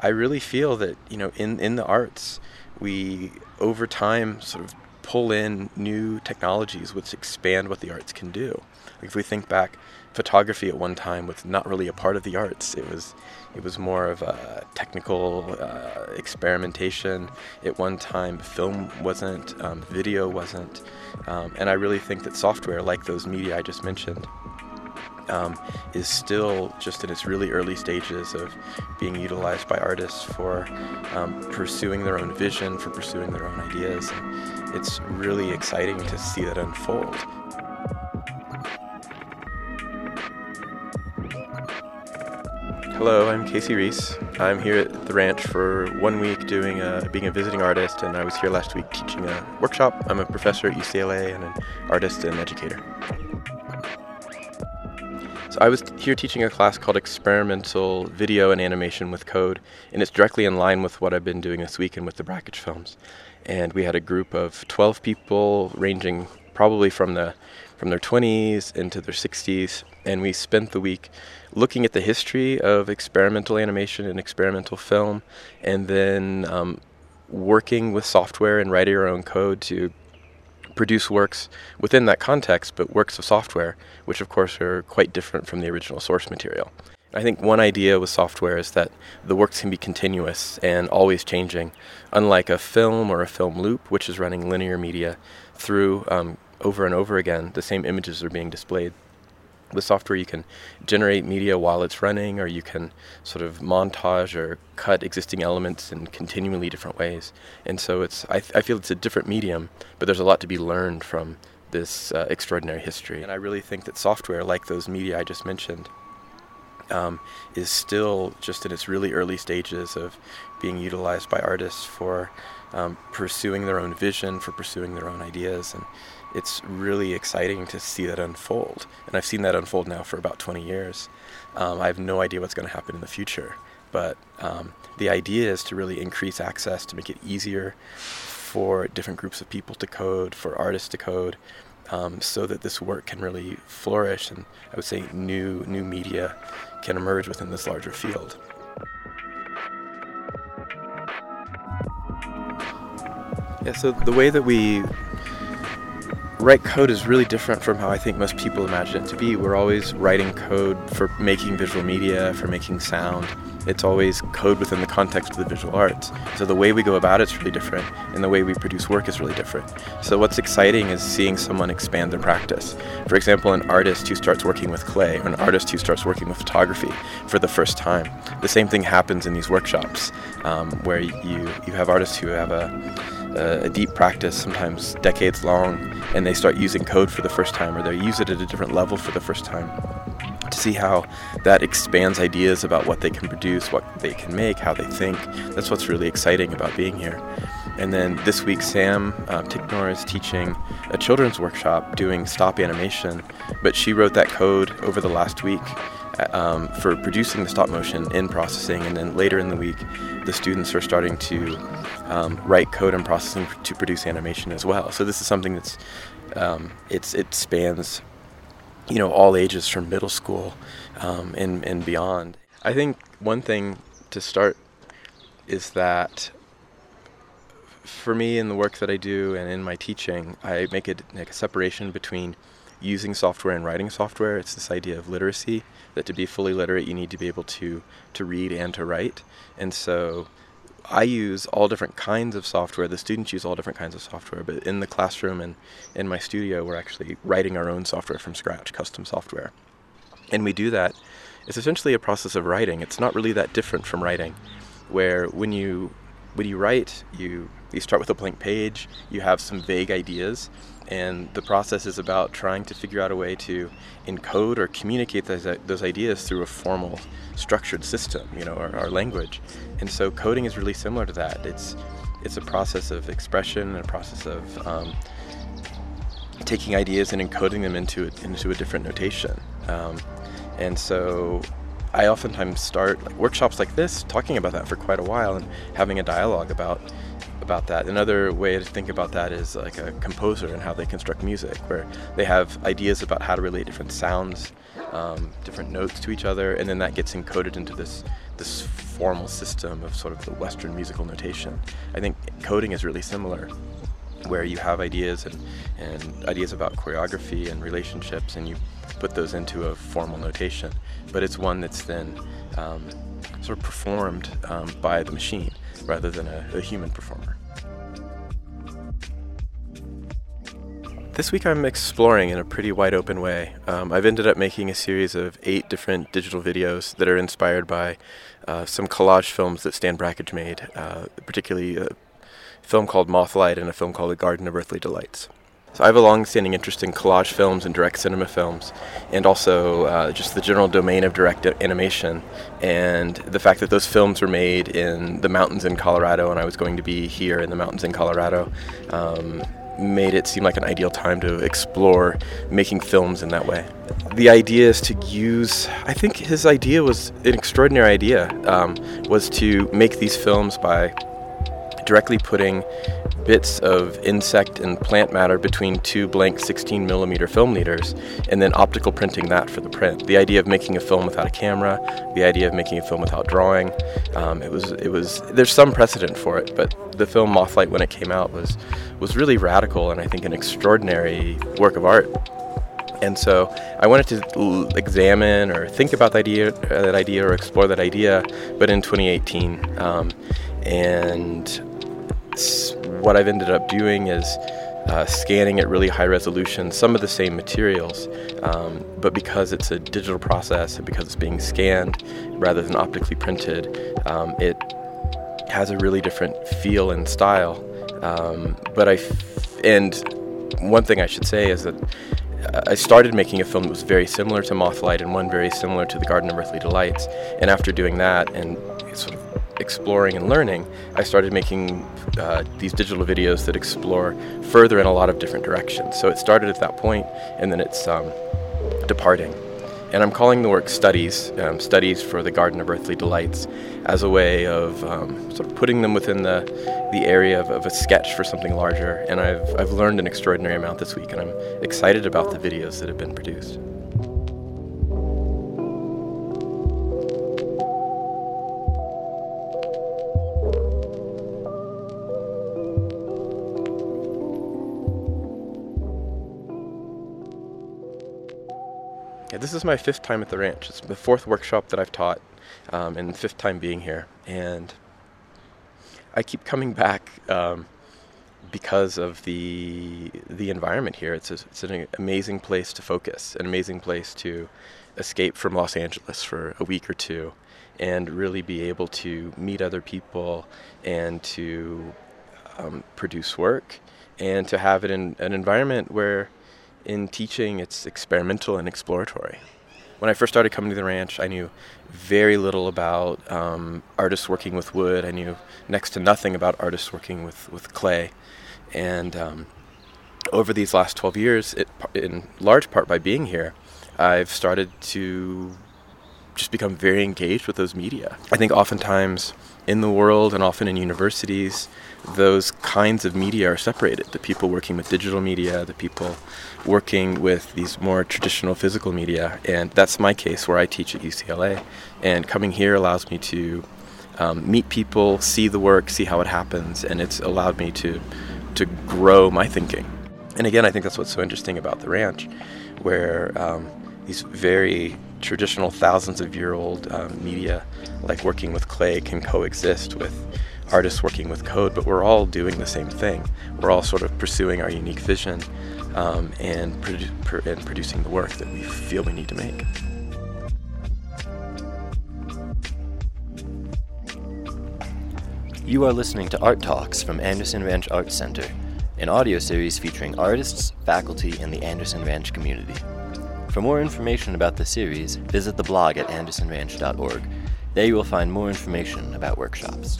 I really feel that you know in in the arts we over time sort of pull in new technologies which expand what the arts can do. Like if we think back, photography at one time was not really a part of the arts. It was it was more of a technical uh, experimentation. At one time, film wasn't, um, video wasn't, um, and I really think that software, like those media I just mentioned, um, is still just in its really early stages of being utilized by artists for um, pursuing their own vision, for pursuing their own ideas. And it's really exciting to see that unfold. Hello, I'm Casey Reas. I'm here at the ranch for one week doing a, being a visiting artist, and I was here last week teaching a workshop. I'm a professor at UCLA and an artist and educator. I was here teaching a class called Experimental Video and Animation with Code, and it's directly in line with what I've been doing this weekend with the Brakhage films. And we had a group of 12 people ranging probably from the from their 20s into their 60s, and we spent the week looking at the history of experimental animation and experimental film, and then um, working with software and writing our own code to produce works within that context, but works of software, which of course are quite different from the original source material. I think one idea with software is that the works can be continuous and always changing, unlike a film or a film loop, which is running linear media through um, over and over again, the same images are being displayed. With software, you can generate media while it's running, or you can sort of montage or cut existing elements in continually different ways. And so it's, I, I feel it's a different medium, but there's a lot to be learned from this uh, extraordinary history. And I really think that software, like those media I just mentioned, um, is still just in its really early stages of being utilized by artists for um, pursuing their own vision, for pursuing their own ideas. And it's really exciting to see that unfold. And I've seen that unfold now for about 20 years. Um, I have no idea what's going to happen in the future. But um, the idea is to really increase access, to make it easier for different groups of people to code, for artists to code, um, so that this work can really flourish and I would say new new media can emerge within this larger field. Yeah, so the way that we write code is really different from how I think most people imagine it to be. We're always writing code for making visual media, for making sound. It's always code within the context of the visual arts. So the way we go about it's really different, and the way we produce work is really different. So what's exciting is seeing someone expand their practice. For example, an artist who starts working with clay, or an artist who starts working with photography for the first time. The same thing happens in these workshops, um, where you you have artists who have a a, deep practice, sometimes decades long, and they start using code for the first time or they use it at a different level for the first time to see how that expands ideas about what they can produce, what they can make, how they think. That's what's really exciting about being here. And then this week, Sam uh, Ticknor is teaching a children's workshop doing stop animation, but she wrote that code over the last week um, for producing the stop motion in processing, and then later in the week, the students are starting to um, write code and processing to produce animation as well. So this is something that's um, it's it spans you know all ages from middle school um, and and beyond. I think one thing to start is that for me in the work that I do and in my teaching, I make it like a separation between using software and writing software. It's this idea of literacy that to be fully literate, you need to be able to to read and to write. And so, I use all different kinds of software. The students use all different kinds of software. But in the classroom and in my studio, we're actually writing our own software from scratch, custom software. And we do that. It's essentially a process of writing. It's not really that different from writing, where when you when you write, you you start with a blank page. You have some vague ideas and the process is about trying to figure out a way to encode or communicate those, those ideas through a formal structured system you know our, language. And so coding is really similar to that. It's it's a process of expression and a process of um, taking ideas and encoding them into into a different notation. Um, and so I oftentimes start like workshops like this talking about that for quite a while and having a dialogue about about that. Another way to think about that is like a composer and how they construct music, where they have ideas about how to relate different sounds, um, different notes to each other, and then that gets encoded into this this formal system of sort of the Western musical notation. I think coding is really similar, where you have ideas and, and ideas about choreography and relationships, and you put those into a formal notation, but it's one that's then um, sort of performed um, by the machine rather than a, a human performer. This week I'm exploring in a pretty wide open way. Um, I've ended up making a series of eight different digital videos that are inspired by uh, some collage films that Stan Brakhage made, uh, particularly a film called Mothlight and a film called The Garden of Earthly Delights. So I have a long-standing interest in collage films and direct cinema films, and also uh, just the general domain of direct animation, and the fact that those films were made in the mountains in Colorado, and I was going to be here in the mountains in Colorado. Um, made it seem like an ideal time to explore making films in that way. The idea is to use, I think his idea was an extraordinary idea, um, was to make these films by directly putting bits of insect and plant matter between two blank 16 millimeter film leaders and then optical printing that for the print. The idea of making a film without a camera, the idea of making a film without drawing, um, it was it was there's some precedent for it, but the film Mothlight when it came out was was really radical and I think an extraordinary work of art. And so I wanted to l- examine or think about that idea, uh, that idea or explore that idea, but in 2018. Um, and what I've ended up doing is uh, scanning at really high resolution some of the same materials, um, but because it's a digital process and because it's being scanned rather than optically printed, um, it has a really different feel and style. Um, but I, f- and one thing I should say is that I started making a film that was very similar to Mothlight and one very similar to The Garden of Earthly Delights. And after doing that and sort of exploring and learning, I started making uh, these digital videos that explore further in a lot of different directions. So it started at that point, and then it's um, departing. And I'm calling the work Studies, um, Studies for the Garden of Earthly Delights, as a way of um, sort of putting them within the, the area of, of, a sketch for something larger. And I've, I've learned an extraordinary amount this week, and I'm excited about the videos that have been produced. Yeah, this is my fifth time at the ranch. It's the fourth workshop that I've taught, um, and fifth time being here. And I keep coming back um, because of the the environment here. It's a, it's an amazing place to focus, an amazing place to escape from Los Angeles for a week or two, and really be able to meet other people and to um, produce work and to have it in an environment where in teaching, it's experimental and exploratory. When I first started coming to the ranch, I knew very little about um, artists working with wood. I knew next to nothing about artists working with, with clay. And um, over these last 12 years, it, in large part by being here, I've started to just become very engaged with those media. I think oftentimes in the world and often in universities, those kinds of media are separated. The people working with digital media, the people working with these more traditional physical media. And that's my case where I teach at UCLA. And coming here allows me to um, meet people, see the work, see how it happens, and it's allowed me to, to grow my thinking. And again, I think that's what's so interesting about the ranch, where um, these very traditional thousands of year old um, media, like working with clay, can coexist with artists working with code, but we're all doing the same thing. We're all sort of pursuing our unique vision um, and, produ- pr- and producing the work that we feel we need to make. You are listening to Art Talks from Anderson Ranch Arts Center, an audio series featuring artists, faculty, and the Anderson Ranch community. For more information about the series, visit the blog at andersonranch.org. There you will find more information about workshops.